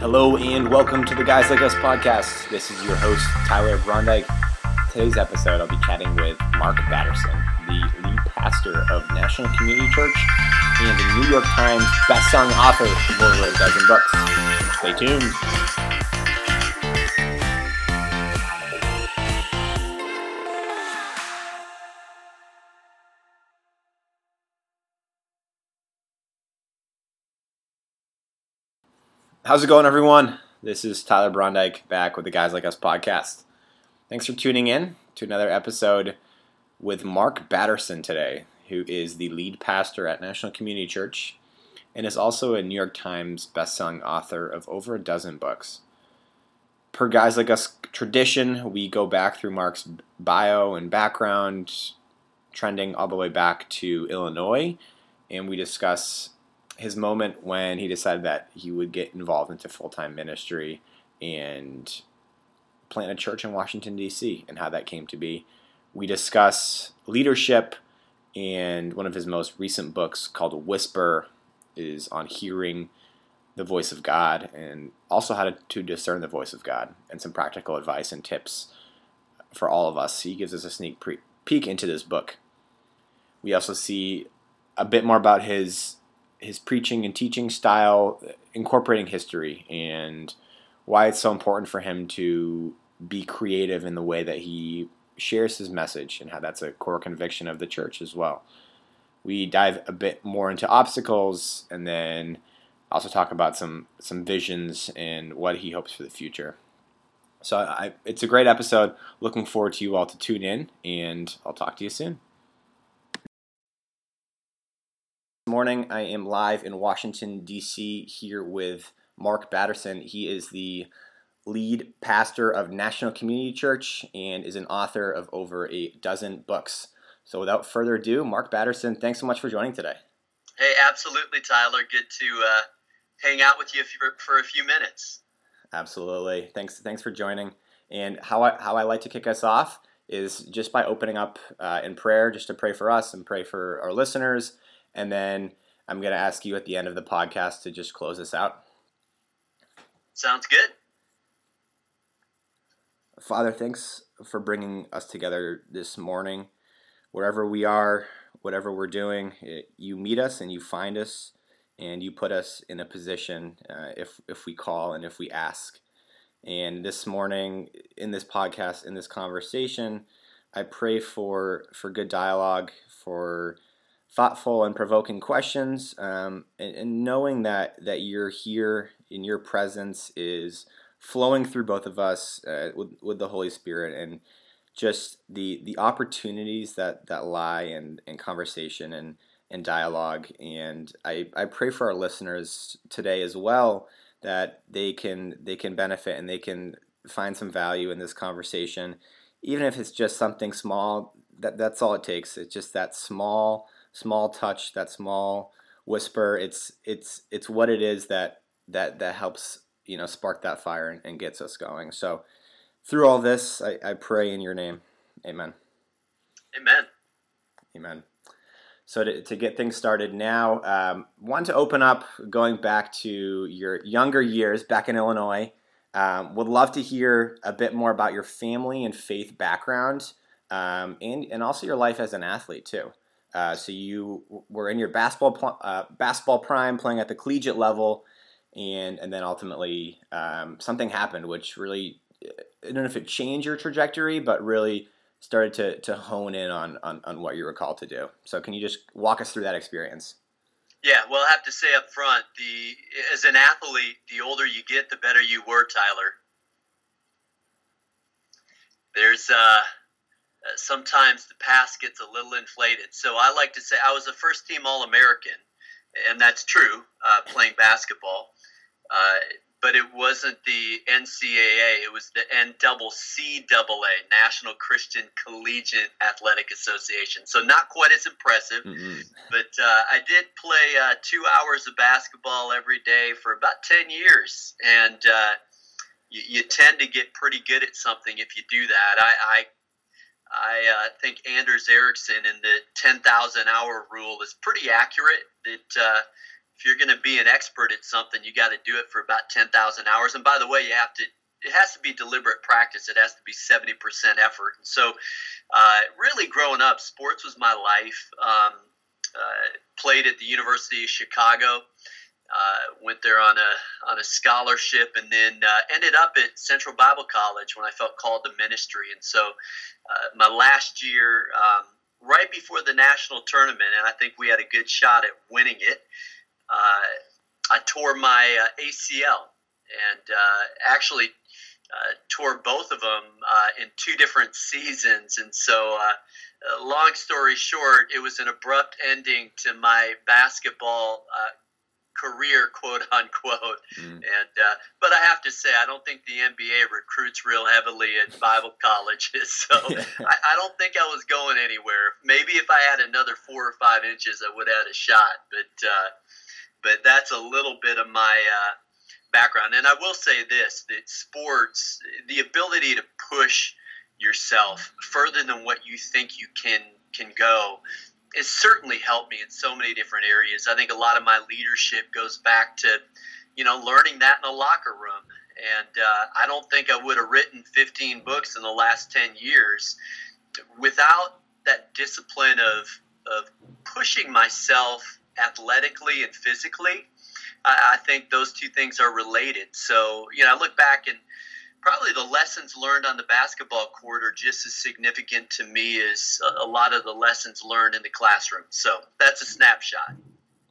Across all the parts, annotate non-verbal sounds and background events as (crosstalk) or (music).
Hello and welcome to the Guys Like Us podcast. This is your host, Tyler Brondike. Today's episode, I'll be chatting with Mark Batterson, the lead pastor of National Community Church and the New York Times best-selling author of over a dozen books. Stay tuned. How's it going, everyone? This is Tyler Brondike back with the Guys Like Us podcast. Thanks for tuning in to another episode with Mark Batterson today, who is the lead pastor at National Community Church and is also a New York Times bestselling author of over a dozen books. Per Guys Like Us tradition, we go back through Mark's bio and background, trending all the way back to Illinois, and we discuss his moment when he decided that he would get involved into full time ministry and plant a church in Washington, D.C., and how that came to be. We discuss leadership, and one of his most recent books called Whisper is on hearing the voice of God and also how to, discern the voice of God and some practical advice and tips for all of us. He gives us a sneak peek into this book. We also see a bit more about his his preaching and teaching style, incorporating history, and why it's so important for him to be creative in the way that he shares his message, and how that's a core conviction of the church as well. We dive a bit more into obstacles, and then also talk about some some visions and what he hopes for the future. So I, it's a great episode. Looking forward to you all to tune in, and I'll talk to you soon. Morning. I am live in Washington, D.C., here with Mark Batterson. He is the lead pastor of National Community Church and is an author of over a dozen books. So, without further ado, Mark Batterson, thanks so much for joining today. Hey, absolutely, Tyler. Good to uh, hang out with you for, for a few minutes. Absolutely. Thanks. Thanks for joining. And how I, how I like to kick us off is just by opening up uh, in prayer, just to pray for us and pray for our listeners and then I'm going to ask you at the end of the podcast to just close us out. Sounds good. Father, thanks for bringing us together this morning. Wherever we are, whatever we're doing, it, you meet us and you find us and you put us in a position uh, if, if we call and if we ask. And this morning, in this podcast, in this conversation, I pray for, for good dialogue, for thoughtful and provoking questions, um, and, and, knowing that that you're here in your presence is flowing through both of us uh, with with the Holy Spirit, and just the the opportunities that that lie in in conversation and and dialogue. And I I pray for our listeners today as well that they can they can benefit and they can find some value in this conversation, even if it's just something small. That that's all it takes. It's just that small small touch, that small whisper. It's it's it's what it is that that that helps you know spark that fire and, and gets us going. So through all this, I, I pray in your name, Amen. Amen. Amen. So to, to get things started now, um, want to open up going back to your younger years back in Illinois. Um, would love to hear a bit more about your family and faith background, um, and and also your life as an athlete too. Uh, so you were in your basketball uh, basketball prime, playing at the collegiate level, and and then ultimately um, something happened, which really I don't know if it changed your trajectory, but really started to to hone in on, on on what you were called to do. So can you just walk us through that experience? Yeah, well, I have to say up front, the as an athlete, the older you get, the better you were, Tyler. There's uh, uh, sometimes the past gets a little inflated. So I like to say I was a first team All American, and that's true, uh, playing basketball. Uh, but it wasn't the NCAA, it was the NCCAA, National Christian Collegiate Athletic Association. So not quite as impressive, mm-hmm. but uh, I did play uh, two hours of basketball every day for about 10 years. And uh, you, you, tend to get pretty good at something if you do that. I, I I uh, think Anders Ericsson in the 10,000 hour rule is pretty accurate. That uh, if you're going to be an expert at something, you got to do it for about 10,000 hours. And by the way, you have to it has to be deliberate practice. It has to be 70% effort. And so, uh, really growing up, sports was my life. Um, uh, played at the University of Chicago. Uh, went there on a on a scholarship, and then uh, ended up at Central Bible College when I felt called to ministry. And so, uh, my last year, um, right before the national tournament, and I think we had a good shot at winning it. Uh, I tore my ACL, and actually uh, tore both of them uh, in two different seasons. And so, uh, long story short, it was an abrupt ending to my basketball uh, career, quote (laughs) unquote. Mm. And uh, but I have to say, I don't think the NBA recruits real heavily at (laughs) Bible colleges, so I, I, don't think I was going anywhere. Maybe if I had another four or five inches, I would have had a shot. But uh, but that's a little bit of my background. And I will say this that sports, the ability to push yourself further than what you think you can can go has certainly helped me in so many different areas. I think a lot of my leadership goes back to, you know, learning that in a locker room. And uh, I don't think I would have written 15 books in the last 10 years without that discipline of, of pushing myself athletically and physically I, I think those two things are related. So, you know, I look back and probably the lessons learned on the basketball court are just as significant to me as a, a lot of the lessons learned in the classroom. So that's a snapshot.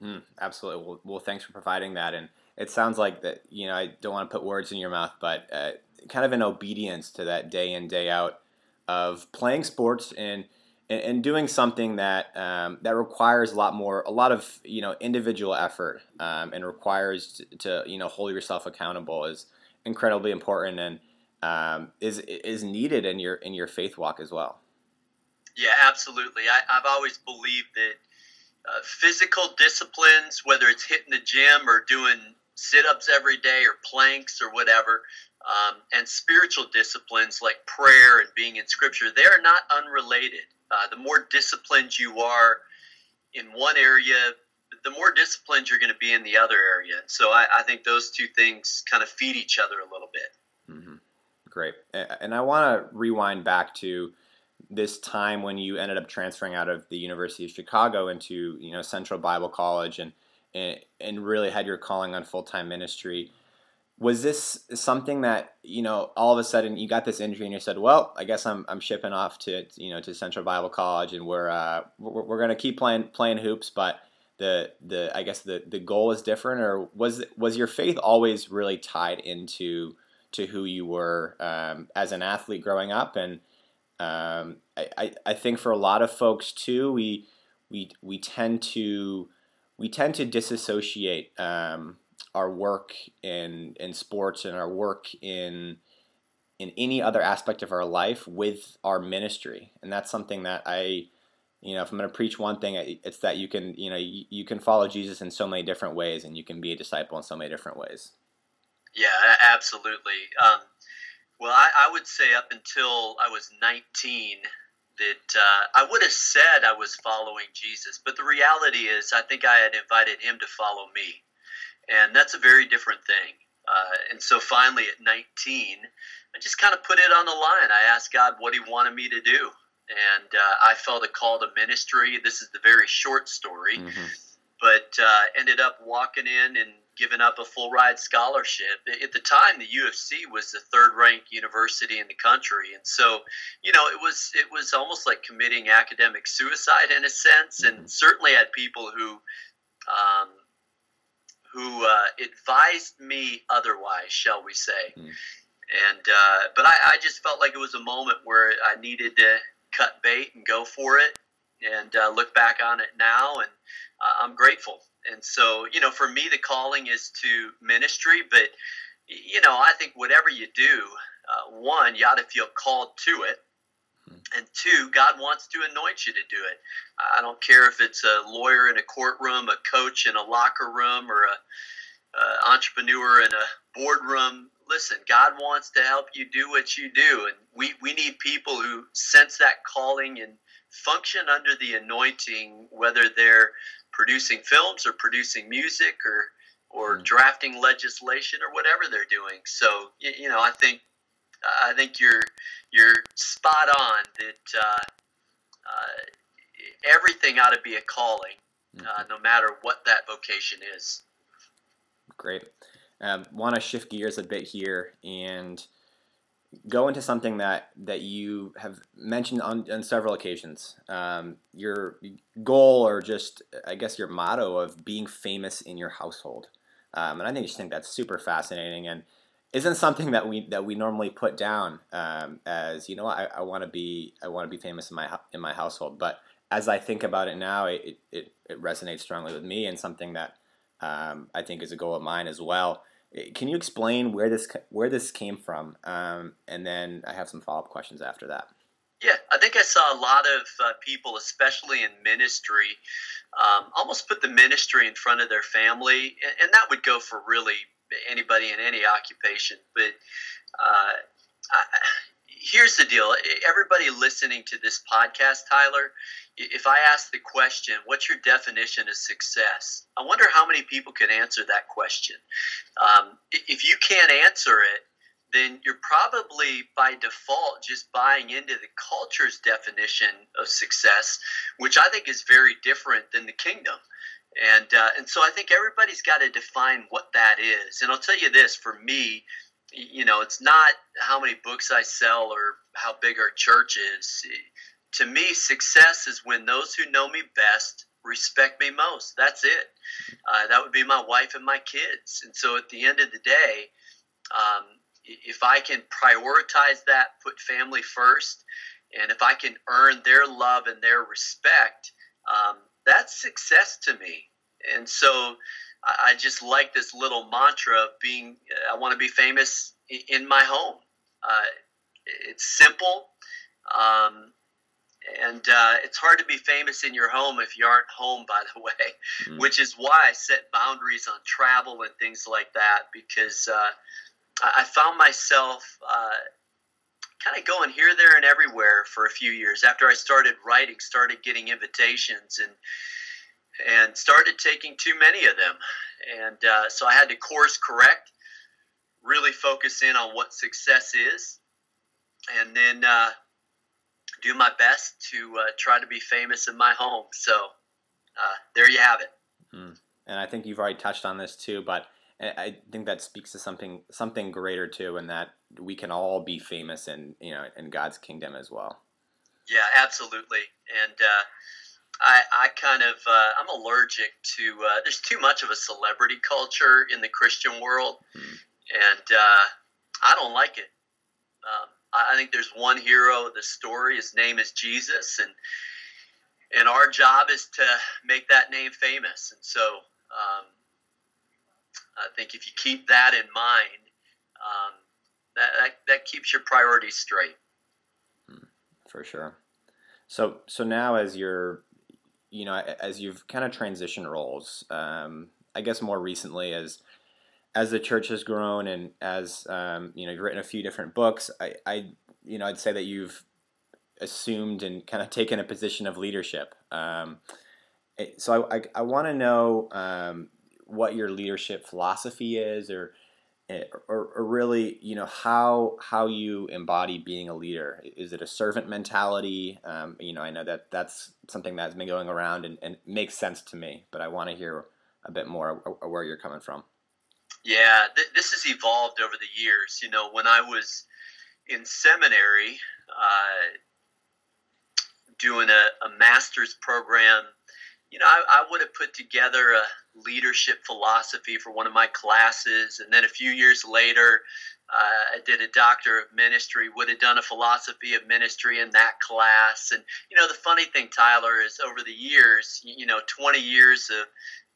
Mm, absolutely. Well, well, thanks for providing that. And it sounds like that, you know, I don't want to put words in your mouth, but uh, kind of an obedience to that day in, day out of playing sports and – and, and doing something that um, that requires a lot more, a lot of you know individual effort, um, and requires to, to, you know hold yourself accountable is incredibly important and um, is is needed in your in your faith walk as well. Yeah, absolutely. I, have always believed that uh, physical disciplines, whether it's hitting the gym or doing sit ups every day or planks or whatever, um, and spiritual disciplines like prayer and being in scripture, they are not unrelated. Uh, the more disciplined you are in one area, the more disciplined you're going to be in the other area. And so I, I, think those two things kind of feed each other a little bit. Mm-hmm. Great. And I want to rewind back to this time when you ended up transferring out of the University of Chicago into you know Central Bible College and and, and really had your calling on full time ministry was this something that you know all of a sudden you got this injury and you said well i guess i'm, I'm shipping off to you know to central bible college and we're uh, we're, we're going to keep playing playing hoops but the the i guess the the goal is different or was was your faith always really tied into to who you were um, as an athlete growing up? And um, I, I, I think for a lot of folks too we we we tend to we tend to disassociate um, our work in in sports and our work in in any other aspect of our life with our ministry. And that's something that i you know if i'm going to preach one thing it's that you can you know you, you, can follow jesus in so many different ways and you can be a disciple in so many different ways yeah absolutely um, well I, I, would say up until i was 19 that uh, i would have said i was following jesus but the reality is i think i had invited him to follow me and that's a very different thing. Uh, and so finally, at 19, I just kind of put it on the line. I asked God what He wanted me to do, and uh, I felt a call to ministry. This is the very short story, mm-hmm. but uh, ended up walking in and giving up a full ride scholarship. At the time, the U of C was the third ranked university in the country, and so you know it was it was almost like committing academic suicide in a sense. Mm-hmm. And certainly had people who um, who uh, advised me otherwise, shall we say. Mm. And uh, but I, I, just felt like it was a moment where I needed to cut bait and go for it, and uh, look back on it now, and uh, I'm grateful. And so, you know, for me, the calling is to ministry, but you know, I think whatever you do, uh, one, you ought to feel called to it and two, God wants to anoint you to do it. I don't care if it's a lawyer in a courtroom, a coach in a locker room, or a, a entrepreneur in a boardroom. Listen, God wants to help you do what you do, and we, we need people who sense that calling and function under the anointing, whether they're producing films or producing music or or Mm. drafting legislation or whatever they're doing. So y- you know, I think I think you're you're spot on that uh, uh, everything ought to be a calling, uh, Mhm. no matter what that vocation is. Great. Um, Want to shift gears a bit here and go into something that that you have mentioned on, on several occasions. Um, your goal, or just I guess your motto of being famous in your household, um, and I think just think that's super fascinating and isn't something that we that we normally put down um, as you know I, I want to be I want to be famous in my in my household, but as I think about it now, it, it, it resonates strongly with me and something that um, I think is a goal of mine as well. Eh, Can you explain where this where this came from? Um, and then I have some follow up questions after that. Yeah, I think I saw a lot of uh, people, especially in ministry, um, almost put the ministry in front of their family, and, that would go for really anybody in any occupation. But uh, here's the deal: everybody listening to this podcast, Tyler, if I ask the question, "What's your definition of success?" I wonder how many people can answer that question. Um, if you can't answer it then you're probably by default just buying into the culture's definition of success, which I think is very different than the kingdom. And uh, and so I think everybody's got to define what that is. And I'll tell you this: for me, you know, it's not how many books I sell or how big our church is. To me, success is when those who know me best respect me most. That's it. Uh, that would be my wife and my kids. And so at the end of the day, um, if I can prioritize that, put family first, and if I can earn their love and their respect, um, that's success to me. And so I, I just like this little mantra of being, I want to be famous in my home. Uh, it's simple. Um, and uh, it's hard to be famous in your home if you aren't home, by the (laughs) way, Mm. which is why I set boundaries on travel and things like that because uh, I I found myself uh, kind of going here, there, and everywhere for a few years after I started writing, started getting invitations, and and started taking too many of them, and uh, so I had to course correct, really focus in on what success is, and then uh, do my best to uh, try to be famous in my home. So uh, there you have it. And I think you've already touched on this too, but I I think that speaks to something something greater too, and that we can all be famous in you know in God's kingdom as well. Yeah, absolutely. And uh, I, I kind of, uh, I'm allergic to. Uh, there's too much of a celebrity culture in the Christian world, Hmm. and uh, I don't like it. Um, I, I think there's one hero of the story. His name is Jesus, and and our job is to make that name famous. And so, um, I think if you keep that in mind, um, that, that that keeps your priorities straight. for sure. So so now as you're, you know, as you've kind of transitioned roles, um, I guess more recently as as the church has grown and as um, you know you've written a few different books, I, I you know I'd say that you've assumed and kind of taken a position of leadership. Um, it- so I, I, I want to know um, what your leadership philosophy is, or eh, or, or really, you know, how how you embody being a leader. Is it a servant mentality? Um, you know, I know that that's something that's been going around and, and makes sense to me, but I want to hear a bit more where you're coming from. Yeah, th- this has evolved over the years. You know, when I was in seminary, uh, doing a, a master's program, you know, I, I would have put together a leadership philosophy for one of my classes. And then a few years later, uh, I did a doctor of ministry, would have done a philosophy of ministry in that class. And, you know, the funny thing, Tyler, is over the years, you know, 20 years of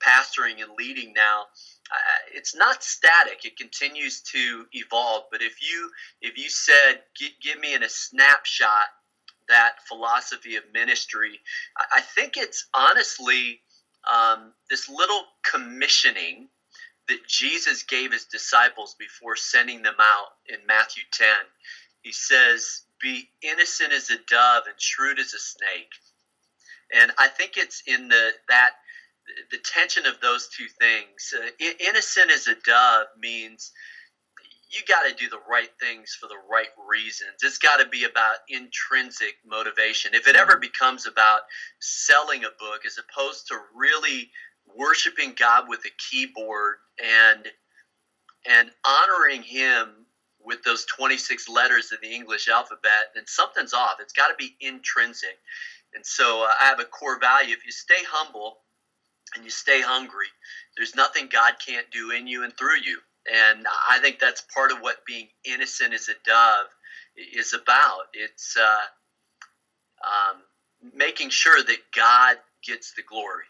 pastoring and leading now, uh, it's not static. It continues to evolve. But if you if you said, give me in a snapshot that philosophy of ministry, I, I think it's honestly um, this little commissioning that Jesus gave his disciples before sending them out in Matthew 10. He says, Be innocent as a dove and shrewd as a snake. And I think it's in the that the tension of those two things. Uh, innocent as a dove means you got to do the right things for the right reasons. It's got to be about intrinsic motivation. If it ever becomes about selling a book as opposed to really worshiping God with a keyboard and and honoring him with those 26 letters of the English alphabet, then something's off. It's got to be intrinsic. And so uh, I have a core value. If you stay humble and you stay hungry, there's nothing God can't do in you and through you. And I think that's part of what being innocent as a dove is about. It's uh, um, making sure that God gets the glory.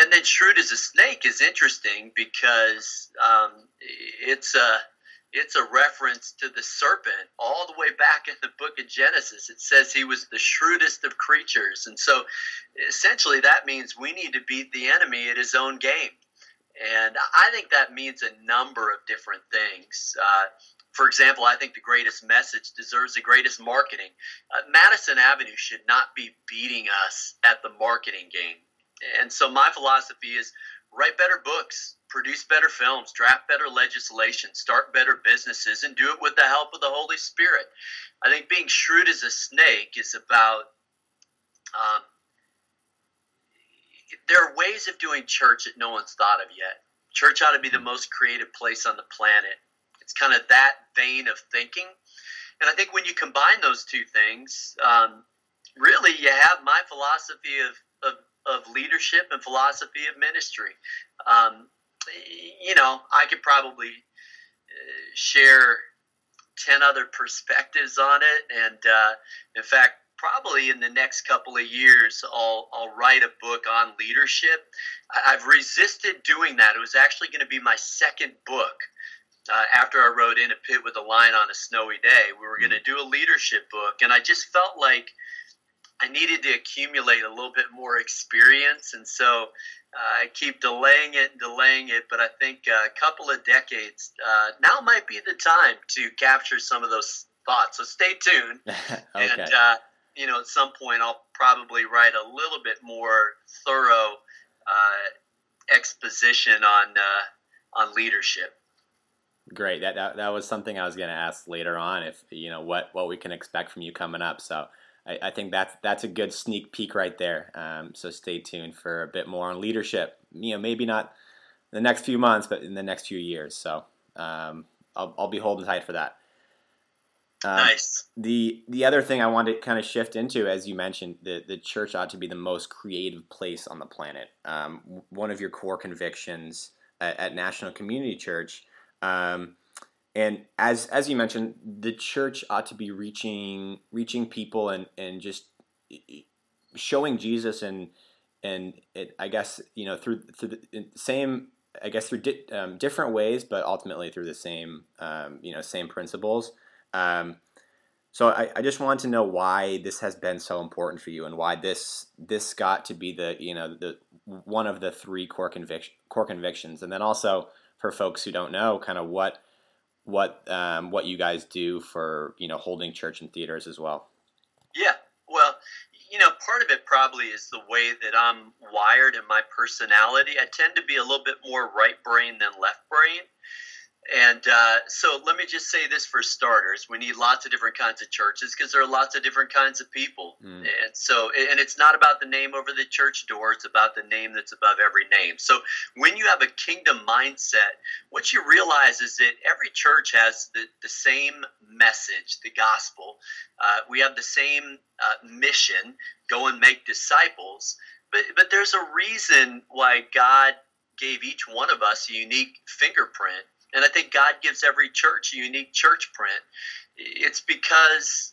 And then shrewd as a snake is interesting because um, it's a it's a reference to the serpent all the way back in the book of Genesis. It says he was the shrewdest of creatures. And so essentially that means we need to beat the enemy at his own game. And I think that means a number of different things. Uh, for example, I think the greatest message deserves the greatest marketing. Uh, Madison Avenue should not be beating us at the marketing game. And so my philosophy is write better books, produce better films, draft better legislation, start better businesses, and do it with the help of the Holy Spirit. I think being shrewd as a snake is about um, there are ways of doing church that no one's thought of yet. Church ought to be the most creative place on the planet. It's kind of that vein of thinking. And I think when you combine those two things, um, really you have my philosophy of, of, of, leadership and philosophy of ministry. Um, you know, I could probably uh, share 10 other perspectives on it. And uh, in fact, probably in the next couple of years, I'll, I'll write a book on leadership. I've resisted doing that. It was actually going to be my second book. Uh, after I rode In a Pit with a Lion on a Snowy Day, we were going to do a leadership book. And I just felt like I needed to accumulate a little bit more experience. And so uh, I keep delaying it and delaying it. But I think a couple of decades, uh, now might be the time to capture some of those thoughts. So stay tuned. (laughs) okay. And, uh, you know, at some point I'll probably write a little bit more thorough uh, exposition on uh, on leadership. Great. That, that that was something I was going to ask later on. If you know what what we can expect from you coming up. So. I, I think that's that's a good sneak peek right there. Um, so stay tuned for a bit more on leadership. You know, maybe not the next few months, but in the next few years. So um, I'll, I'll be holding tight for that. Um, nice. The the other thing I wanted to kind of shift into, as you mentioned, the the church ought to be the most creative place on the planet. Um, one of your core convictions at, at National Community Church, um, and as as you mentioned, the church ought to be reaching reaching people and and just showing Jesus and and it, I guess you know through through the same I guess through di- um, different ways, but ultimately through the same um, you know same principles. Um, so I, I just wanted to know why this has been so important for you and why this this got to be the you know the one of the three core conviction core convictions, and then also for folks who don't know, kind of what what um, what you guys do for you know holding church and theaters as well. Yeah, well, you know, part of it probably is the way that I'm wired and my personality. I tend to be a little bit more right brain than left brain. And uh, so let me just say this for starters: we need lots of different kinds of churches because there are lots of different kinds of people. Mm. And so, and it's not about the name over the church door; it's about the name that's above every name. So, when you have a kingdom mindset, what you realize is that every church has the, the same message, the gospel. Uh, we have the same uh, mission: go and make disciples. But but there's a reason why God gave each one of us a unique fingerprint and I think God gives every church a unique church print. It's because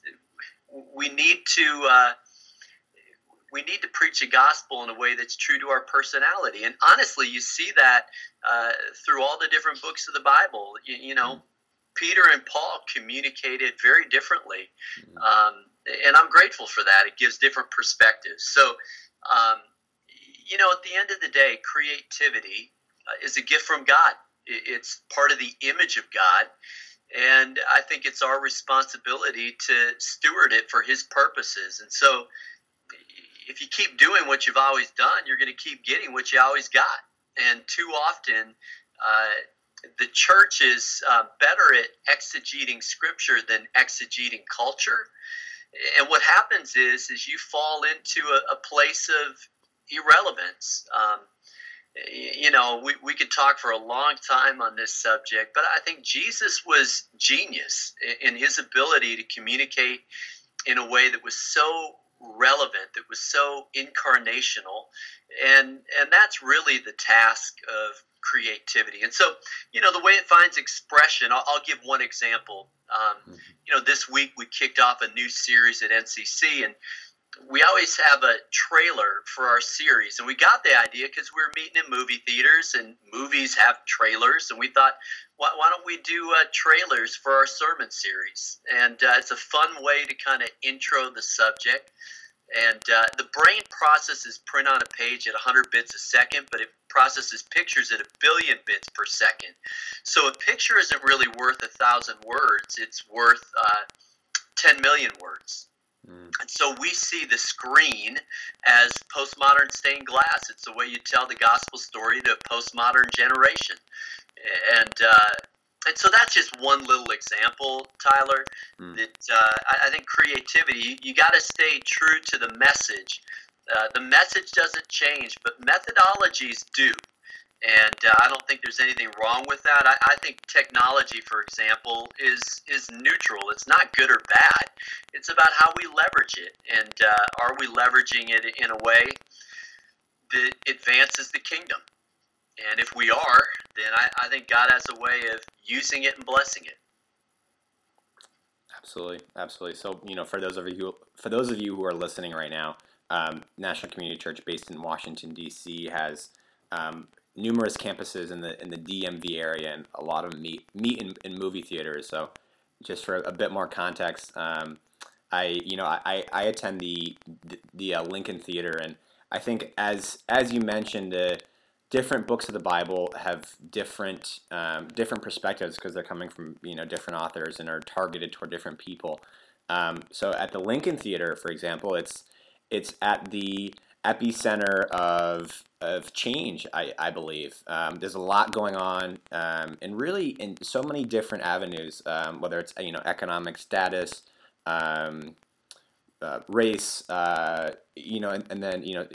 we need to uh, we need to preach the gospel in a way that's true to our personality. And honestly, you see that uh, through all the different books of the Bible. You, you know, Peter and Paul communicated very differently, um, and I'm grateful for that. It gives different perspectives. So, um, you know, at the end of the day, creativity uh, is a gift from God it's part of the image of God. And I think it's our responsibility to steward it for His purposes. And so if you keep doing what you've always done, you're going to keep getting what you always got. And too often, uh, the church is uh, better at exegeting scripture than exegeting culture. And what happens is, is you fall into a, a place of irrelevance. Um, you know, we, we could talk for a long time on this subject, but I think Jesus was genius in his ability to communicate in a way that was so relevant, that was so incarnational, and and that's really the task of creativity. And so, you know, the way it finds expression, I'll, I'll give one example. Um, mm-hmm. you know, this week we kicked off a new series at NCC, and we always have a trailer for our series and we got the idea because we are meeting in movie theaters and movies have trailers and we thought why, why don't we do uh, trailers for our sermon series? And uh, it's a fun way to kind of intro the subject. And uh, the brain processes print on a page at 100 bits a second but it processes pictures at a billion bits per second. So a picture isn't really worth a thousand words it's worth uh, 10 million words Mm. And so we see the screen as postmodern stained glass. It's the way you tell the gospel story to a postmodern generation. And uh, and so that's just one little example, Tyler. Mm. That uh, I, I, think creativity. You, you got to stay true to the message. Uh, the message doesn't change, but methodologies do and uh, I don't think there's anything wrong with that. I, I, think technology, for example, is is neutral. It's not good or bad. It's about how we leverage it, and uh, are we leveraging it in a way that advances the kingdom? And if we are, then I, I think God has a way of using it and blessing it. Absolutely, absolutely. So you know, for those of you for those of you who are listening right now, um, National Community Church, based in Washington D.C., has um, numerous campuses in the in the DMV area, and a lot of them meet meet in, in movie theaters. So, just for a bit more context, um, I you know I, I attend the the, the uh, Lincoln Theater, and I think as as you mentioned, uh, different books of the Bible have different um, different perspectives because they're coming from you know different authors and are targeted toward different people. Um, so at the Lincoln Theater, for example, it's it's at the epicenter of of change. I, I believe um, there's a lot going on, um, and really in so many different avenues. Um, whether it's you know economic status, um, uh, race, uh, you know, and, and, then you know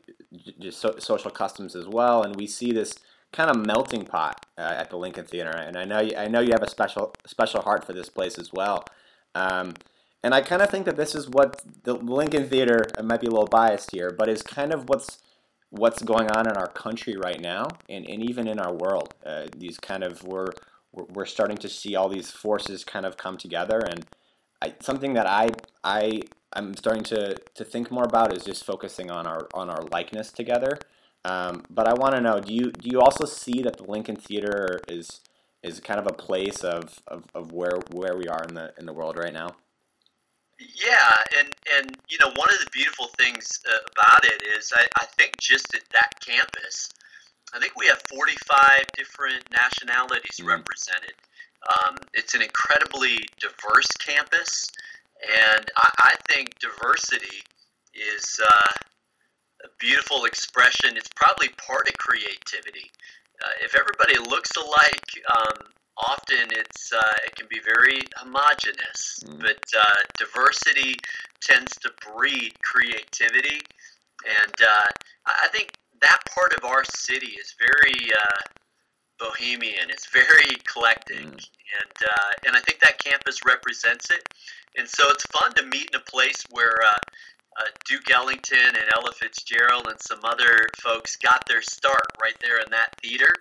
just so, social customs as well. And we see this kind of melting pot uh, at the Lincoln Theater. And I know you, I know you have a special special heart for this place as well. And I kind of think that this is what the Lincoln Theater, I might be a little biased here, but is kind of what's what's going on in our country right now and, and even in our world. Uh, these kind of, we're, we're starting to see all these forces kind of come together. And I, something that I, I, I'm starting to, to think more about is just focusing on our, on our likeness together. Um, but I want to know, do you, do you also see that the Lincoln Theater is, is kind of a place of, of, of where, where we are in the, in the world right now? Yeah, and and you know one of the beautiful things uh, about it is I, I think just at that campus, I think we have 45 different nationalities mm. represented. Um, it's an incredibly diverse campus, and I, I think diversity is uh, a beautiful expression. It's probably part of creativity. Uh, if everybody looks alike, um, often it's uh, it can be very homogenous, mm. but uh, diversity tends to breed creativity, and uh, I think that part of our city is very uh, bohemian. It's very eclectic, mm. and uh, and I think that campus represents it. And so it's fun to meet in a place where. Uh, Duke Ellington and Ella Fitzgerald and some other folks got their start right there in that theater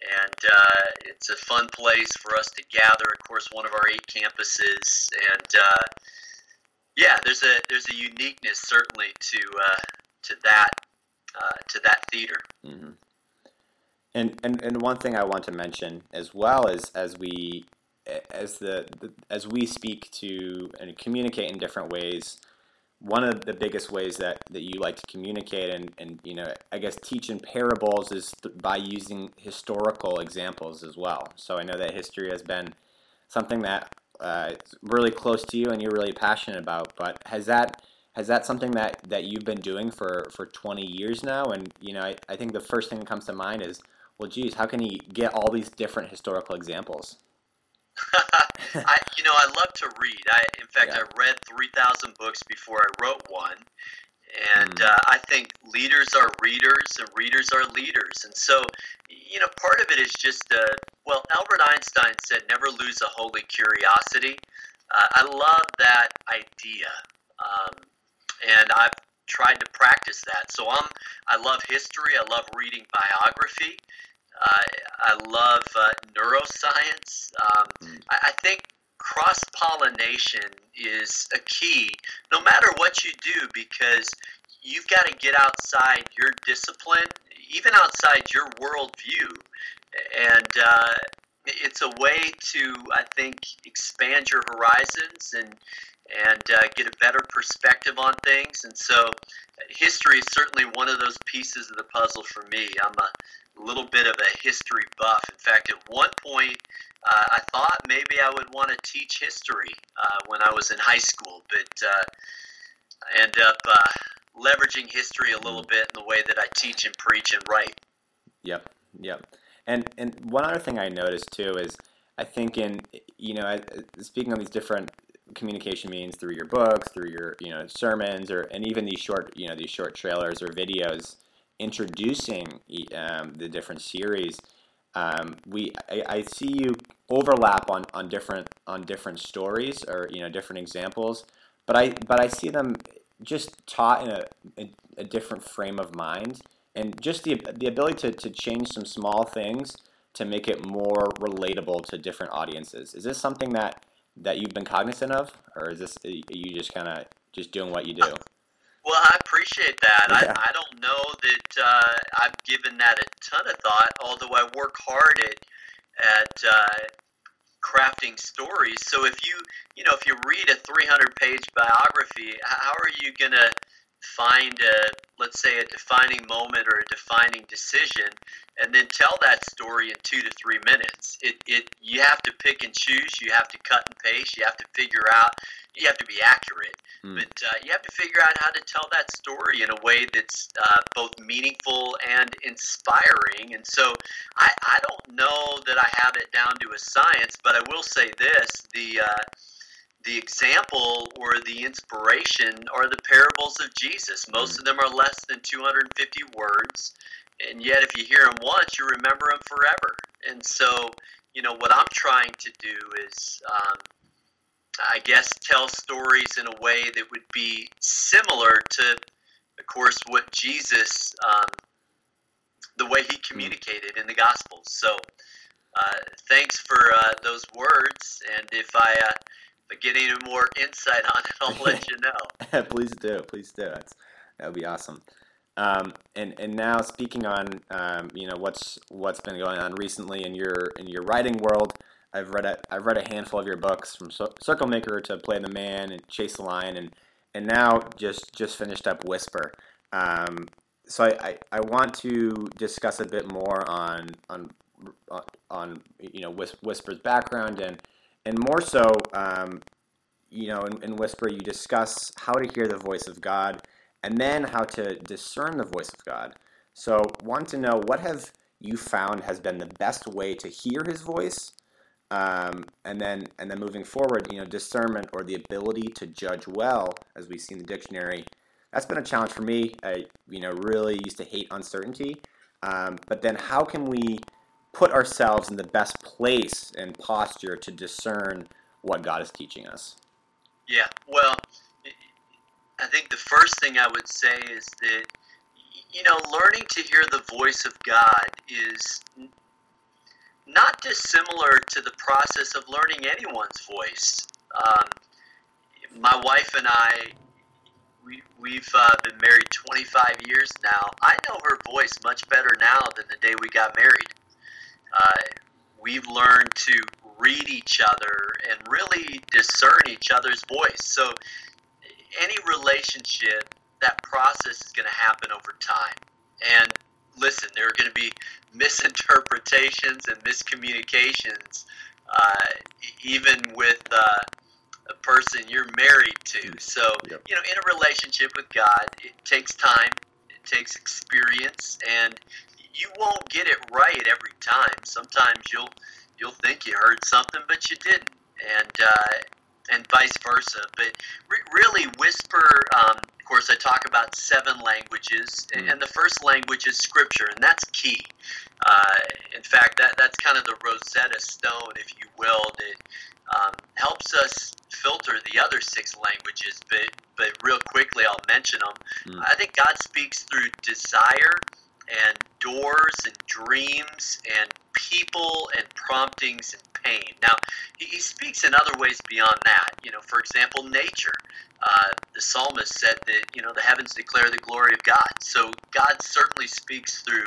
and uh, it's a fun place for us to gather. Of course, one of our eight campuses, and uh, yeah, there's a there's a uniqueness certainly to uh, to that uh, to that theater. Mm-hmm. And, and and one thing I want to mention as well is as we as the, the as we speak to and communicate in different ways one of the biggest ways that, that you like to communicate and, and you know I guess teach in parables is th- by using historical examples as well. So I know that history has been something that uh, is really close to you and you're really passionate about. But has that has that something that, that you've been doing for, for 20 years now? And, you know, I, I think the first thing that comes to mind is, well, geez, how can you get all these different historical examples? (laughs) I, you know, I love to read. I, in fact, yeah. I read 3,000 books before I wrote one. And mm. uh, I think leaders are readers and readers are leaders. And so, you know, part of it is just, uh, well, Albert Einstein said, never lose a holy curiosity. Uh, I love that idea. Um, and I've tried to practice that. So I'm, I love history. I love reading biography. I love uh, neuroscience. Um, mm. I, I think cross pollination is a key, no matter what you do, because you've got to get outside your discipline, even outside your worldview. And uh, it's a way to, I think, expand your horizons and and uh, get a better perspective on things. And so, history is certainly one of those pieces of the puzzle for me. I'm a little bit of a history buff. In fact, at one point, uh, I thought maybe I would want to teach history uh, when I was in high school, but uh, I end up uh, leveraging history a little bit in the way that I teach and preach and write. Yep, yep. And and one other thing I noticed too is I think in you know speaking on these different communication means through your books, through your you know sermons, or and even these short you know these short trailers or videos introducing um, the different series, um, we I, I, see you overlap on, on different on different stories or you know different examples, but I but I see them just taught in a, a, different frame of mind and just the the ability to, to change some small things to make it more relatable to different audiences. Is this something that that you've been cognizant of, or is this you just kind of just doing what you do? Well, I appreciate that. Yeah. I, I don't know that uh, I've given that a ton of thought, although I work hard at at uh, crafting stories. So if you you know if you read a 300 page biography, how are you gonna find a let's say a defining moment or a defining decision and then tell that story in two to three minutes it, it you have to pick and choose you have to cut and paste you have to figure out you have to be accurate mm. but uh, you have to figure out how to tell that story in a way that's uh, both meaningful and inspiring and so I, I don't know that i have it down to a science but i will say this the uh, the example or the inspiration are the parables of Jesus. Most mm. of them are less than 250 words, and yet if you hear them once, you remember them forever. And so, you know, what I'm trying to do is, um, I guess, tell stories in a way that would be similar to, of course, what Jesus, um, the way he mm. communicated in the Gospels. So, uh, thanks for uh, those words, and if I uh, but get any more insight on it, I'll let you know. (laughs) please do, please do. That would be awesome. Um, and and now speaking on um, you know what's what's been going on recently in your in your writing world, I've read a I've read a handful of your books from Circle Maker to Play the Man and Chase the Lion and and now just just finished up Whisper. Um, so I, I, I, want to discuss a bit more on on on you know Whisper's background and and more so, um, you know, in, in Whisper, you discuss how to hear the voice of God and then how to discern the voice of God. So, want to know what have you found has been the best way to hear His voice, um, and then and then moving forward, you know, discernment or the ability to judge well, as we see in the dictionary. That's been a challenge for me. I, you know, really used to hate uncertainty. Um, but then, how can we put ourselves in the best place and posture to discern what God is teaching us? Yeah, well, I think the first thing I would say is that, you know, learning to hear the voice of God is not dissimilar to the process of learning anyone's voice. Um, my wife and I, we, we've uh, been married 25 years now. I know her voice much better now than the day we got married uh, we've learned to read each other and really discern each other's voice. So, any relationship, that process is going to happen over time. And listen, there are going to be misinterpretations and miscommunications, uh, even with uh, a person you're married to. So, Yep. you know, in a relationship with God, it takes time, it takes experience, and you won't get it right every time. Sometimes you'll you'll think you heard something, but you didn't, and uh, and vice versa. But re- really, whisper. Um, of course, I talk about seven languages, and, Mm. and the first language is Scripture, and that's key. Uh, in fact, that that's kind of the Rosetta Stone, if you will, that um, helps us filter the other six languages. But but real quickly, I'll mention them. Mm. I think God speaks through desire and doors and dreams and people and promptings and pain. Now, he, he speaks in other ways beyond that. You know, for example, nature. Uh, the psalmist said that you know the heavens declare the glory of God. So God certainly speaks through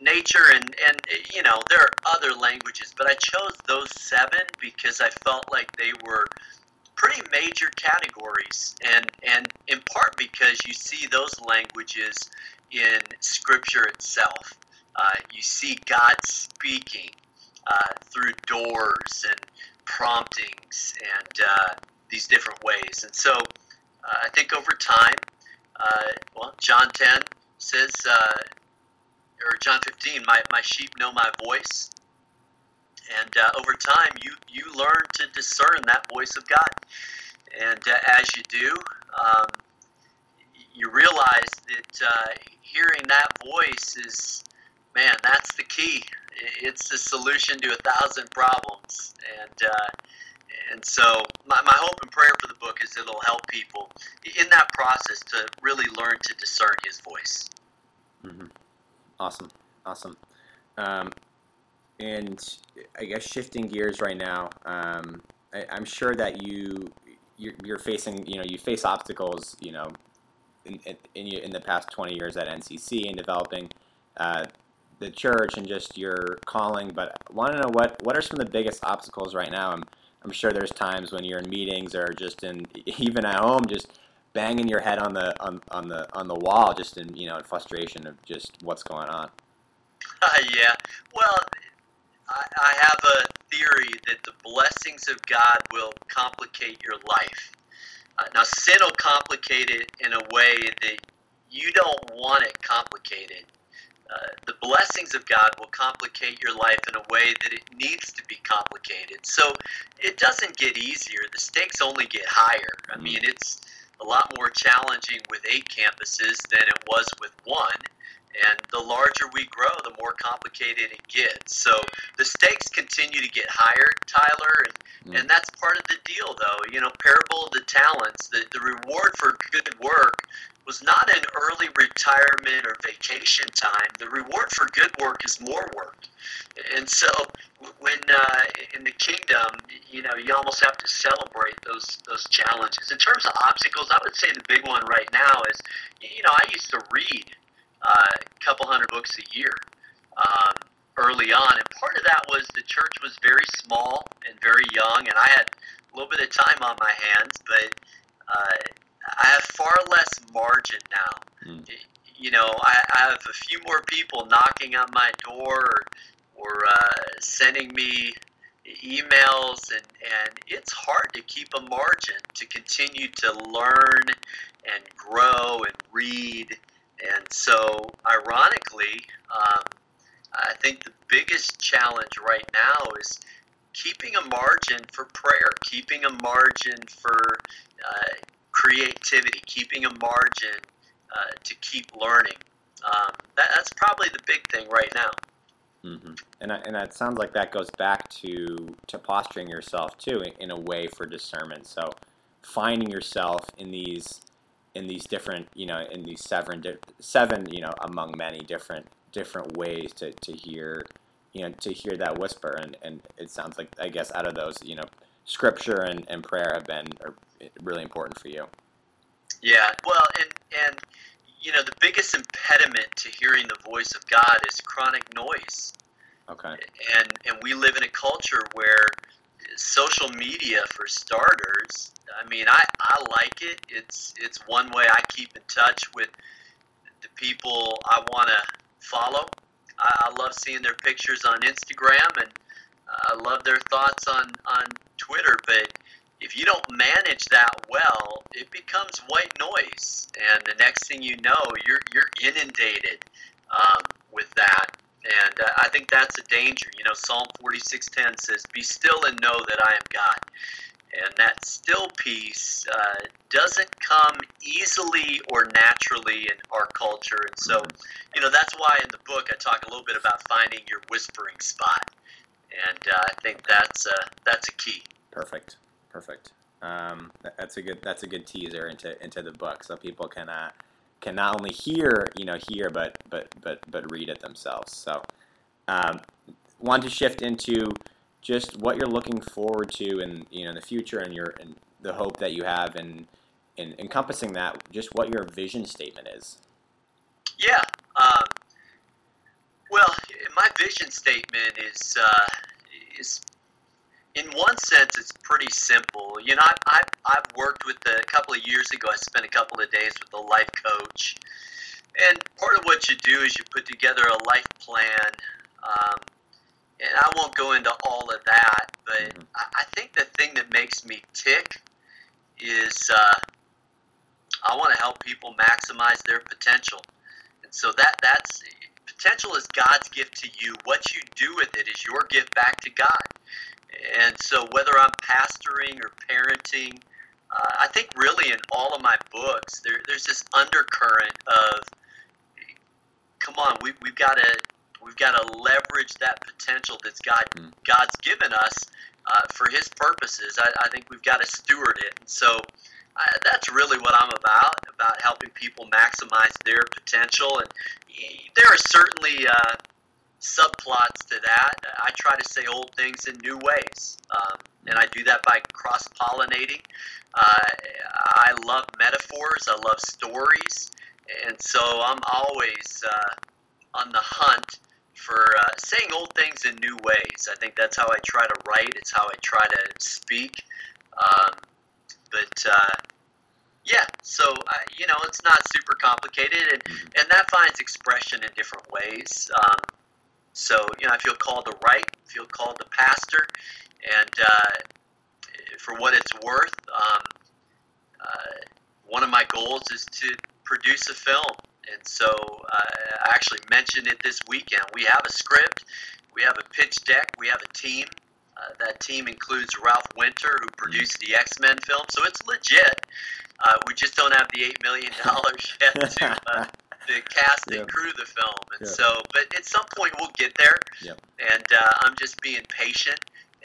nature and and you know there are other languages, but I chose those seven because I felt like they were pretty major categories, and and in part because you see those languages in Scripture itself. Uh, you see God speaking uh, through doors and promptings and uh, these different ways, and so uh, I think over time, uh, well, John ten says, uh, or John fifteen, my my sheep know my voice. And over time, you, you learn to discern that voice of God. And as you do, um, you realize that uh, hearing that voice is, man, that's the key. It's the solution to a thousand problems. And uh, and so my, my hope and prayer for the book is it'll help people in that process to really learn to discern His voice. Mm-hmm. Awesome, awesome. Um, and I guess shifting gears right now, um, I, I'm sure that you you're, you're facing you know you face obstacles you know in in, in, the past 20 years at NCC and developing uh, the church and just your calling. But I want to know what what are some of the biggest obstacles right now? I'm I'm sure there's times when you're in meetings or just in (laughs) even at home just banging your head on the on, on the on the wall just in you know in frustration of just what's going on. yeah. Well, I, I have a theory that the blessings of God will complicate your life. Uh, now, sin will complicate it in a way that you don't want it complicated. Uh, the blessings of God will complicate your life in a way that it needs to be complicated. So it doesn't get easier. The stakes only get higher. I mean, it's a lot more challenging with eight campuses than it was with one. And the larger we grow, the more complicated it gets. So the stakes continue to get higher, Tyler, and, Mm. and that's part of the deal, though. You know, parable of the talents, the, the reward for good work was not an early retirement or vacation time. The reward for good work is more work. And so when uh, in the kingdom, you know, you almost have to celebrate those those challenges. In terms of obstacles, I would say the big one right now is, you know, I used to read a couple hundred books a year um, early on, and part of that was the church was very small and very young, and I had a little bit of time on my hands, but uh, I have far less margin now. Mm. You know, I, I have a few more people knocking on my door or, or uh, sending me emails, and, and it's hard to keep a margin to continue to learn and grow and read. And so, ironically, um, I think the biggest challenge right now is keeping a margin for prayer, keeping a margin for uh, creativity, keeping a margin uh, to keep learning. Um, that, that's probably the big thing right now. hmm And and that sounds like that goes back to to posturing yourself too in, in a way for discernment. So finding yourself in these in these different you know in these seven di- seven you know among many different different ways to, to hear you know to hear that whisper and, and it sounds like I guess out of those you know scripture and, and prayer have been are really important for you. Yeah, well, and and you know the biggest impediment to hearing the voice of God is chronic noise. Okay. and and we live in a culture where social media for starters i mean i i like it. It's it's one way i keep in touch with the people i want to follow. I, I love seeing their pictures on instagram and i love their thoughts on on twitter but if you don't manage that well, it becomes white noise, and the next thing you know, you're you're inundated um, with that. And uh, I think that's a danger. You know, Psalm 46:10 says, "Be still and know that I am God." And that still piece uh, doesn't come easily or naturally in our culture. And so, you know, that's why in the book I talk a little bit about finding your whispering spot. And uh, I think that's a, that's a key. Perfect. Perfect. Um, that's a good that's a good teaser into into the book, so people can uh, can not only hear you know hear but but but but read it themselves. So, um, want to shift into just what you're looking forward to in you know in the future and your and the hope that you have in in encompassing that. Just what your vision statement is. Yeah. Um, well, my vision statement is uh, is in one sense, it's pretty simple. You know, I've, I've, I've worked with the, a couple of years ago, I spent a couple of days with a life coach. And part of what you do is you put together a life plan. Um, and I won't go into all of that, but mm-hmm. I, I think the thing that makes me tick is uh, I want to help people maximize their potential. And so that that's potential is God's gift to you. What you do with it is your gift back to God. And so, whether I'm pastoring or parenting, uh, I think really in all of my books, there, there's this undercurrent of, come on, we, we've got to we've got to leverage that potential that's God mm. God's given us uh, for His purposes. I, I, think we've got to steward it. And so, uh, that's really what I'm about about helping people maximize their potential. And there are certainly uh, subplots to that. I try to say old things in new ways, um, and I do that by cross pollinating. Uh, I love metaphors, I love stories, and so I'm always uh, on the hunt for uh, saying old things in new ways. I think that's how I try to write, it's how I try to speak. Um, but uh, yeah, so uh, you know, it's not super complicated, and, and that finds expression in different ways. Um, so, you know, I feel called to write, feel called to pastor, and uh, for what it's worth, um, uh, one of my goals is to produce a film. And so uh, I actually mentioned it this weekend. We have a script, we have a pitch deck, we have a team. Uh, that team includes Ralph Winter, who produced the X Men film, so it's legit. Uh, we just don't have the $8 million yet to, uh, the cast and yep. crew the film, and yep. so, but at some point we'll get there. Yep. And uh, I'm just being patient.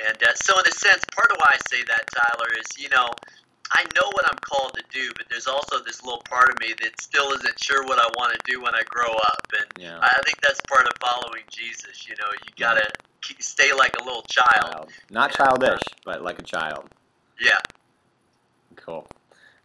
And uh, so, in a sense, part of why I say that, Tyler, is you know, I know what I'm called to do, but there's also this little part of me that still isn't sure what I want to do when I grow up, and yeah. I think that's part of following Jesus. You know, you gotta yeah. stay like a little child, child. not and, childish, uh, but like a child. Yeah. Cool.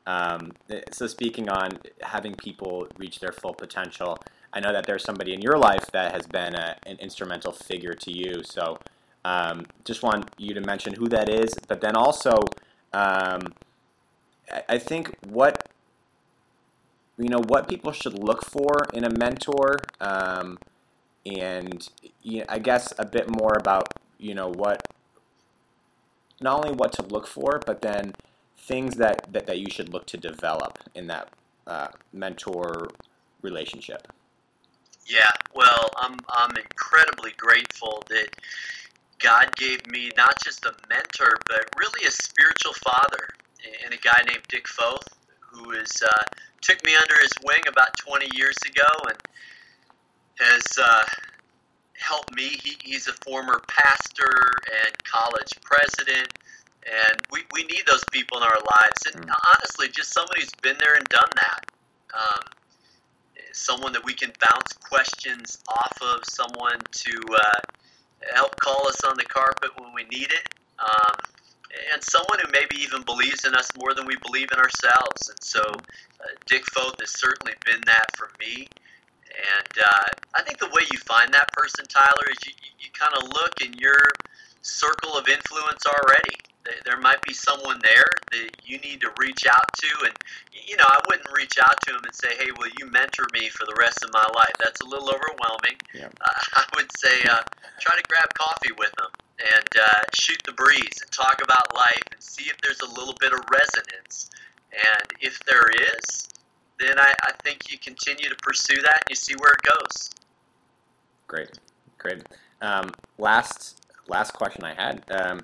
Um, so speaking on having people reach their full potential, I know that there's somebody in your life that has been a, an instrumental figure to you. So um, just want you to mention who that is, but then also um, I think what you know what people should look for in a mentor, um, and you know, I guess a bit more about you know what not only what to look for, but then things that, that, that you should look to develop in that uh, mentor relationship? Yeah, well, I'm, I'm incredibly grateful that God gave me not just a mentor, but really a spiritual father, and a guy named Dick Foth, who is uh, took me under his wing about 20 years ago and has uh, helped me. He, he's a former pastor and college president, and we, we need those people in our lives. And mm. honestly, just somebody who's been there and done that. Um, someone that we can bounce questions off of, someone to uh, help call us on the carpet when we need it, um, and someone who maybe even believes in us more than we believe in ourselves. And so, uh, Dick Foth has certainly been that for me. And uh, I think the way you find that person, Tyler, is you, you kind of look in your circle of influence already there might be someone there that you need to reach out to and you know i wouldn't reach out to him and say hey will you mentor me for the rest of my life that's a little overwhelming yeah. uh, (laughs) i would say uh, try to grab coffee with them and uh, shoot the breeze and talk about life and see if there's a little bit of resonance. And if there is, then I, I think you continue to pursue that and you see where it goes. Great, great. Um, last last question I had. Um,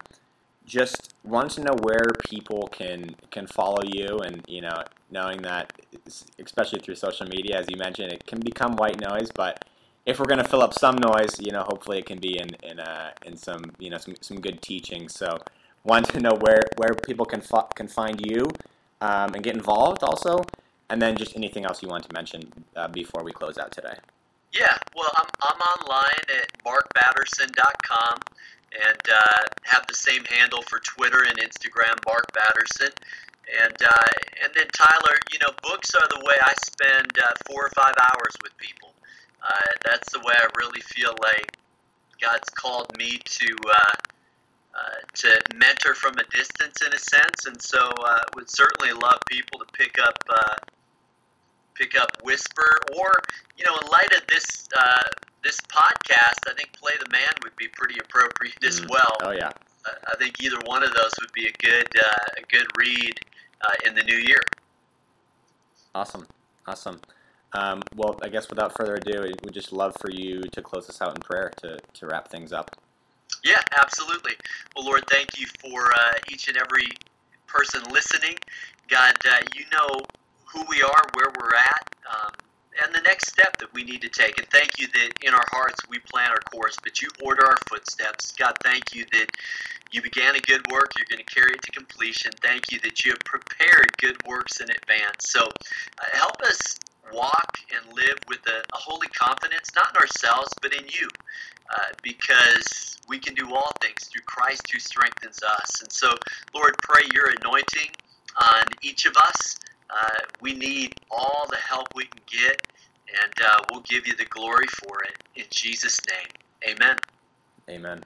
just wanted to know where people can can follow you, and you know, knowing that, especially through social media, as you mentioned, it can become white noise. But if we're going to fill up some noise, you know, hopefully it can be in in uh, in some you know some, some good teaching. So, wanted to know where where people can fo- can find you um, and get involved, also, and then just anything else you want to mention uh, before we close out today. Yeah, well, I'm, I'm online at markbatterson.com and uh, have the same handle for Twitter and Instagram, Mark Batterson. And uh, and then Tyler, you know, books are the way I spend uh, four or five hours with people. Uh, that's the way I really feel like God's called me to uh, uh, to mentor from a distance, in a sense. And so, uh, would certainly love people to pick up pick up Whisper, or you know, in light of this uh, this podcast, I think Play the Man would be pretty appropriate as Mm. well. Oh yeah. I think either one of those would be a good uh, a good read uh, in the new year. Awesome, awesome. Um, well, I guess without further ado, we'd just love for you to close us out in prayer to, to wrap things up. Yeah, absolutely. Well, Lord, thank you for uh, each and every person listening. God, uh, you know who we are, where we're at, um, and the next step that we need to take. And thank you that in our hearts we plan our course, but you order our footsteps. God, thank you that you began a good work, you're going to carry it to completion. Thank you that you have prepared good works in advance. So uh, help us walk and live with a, a holy confidence, not in ourselves, but in you uh, because we can do all things through Christ who strengthens us. And so, Lord, pray your anointing on each of us. Uh, we need all the help we can get, and uh, we'll give you the glory for it. In Jesus' name, amen. Amen.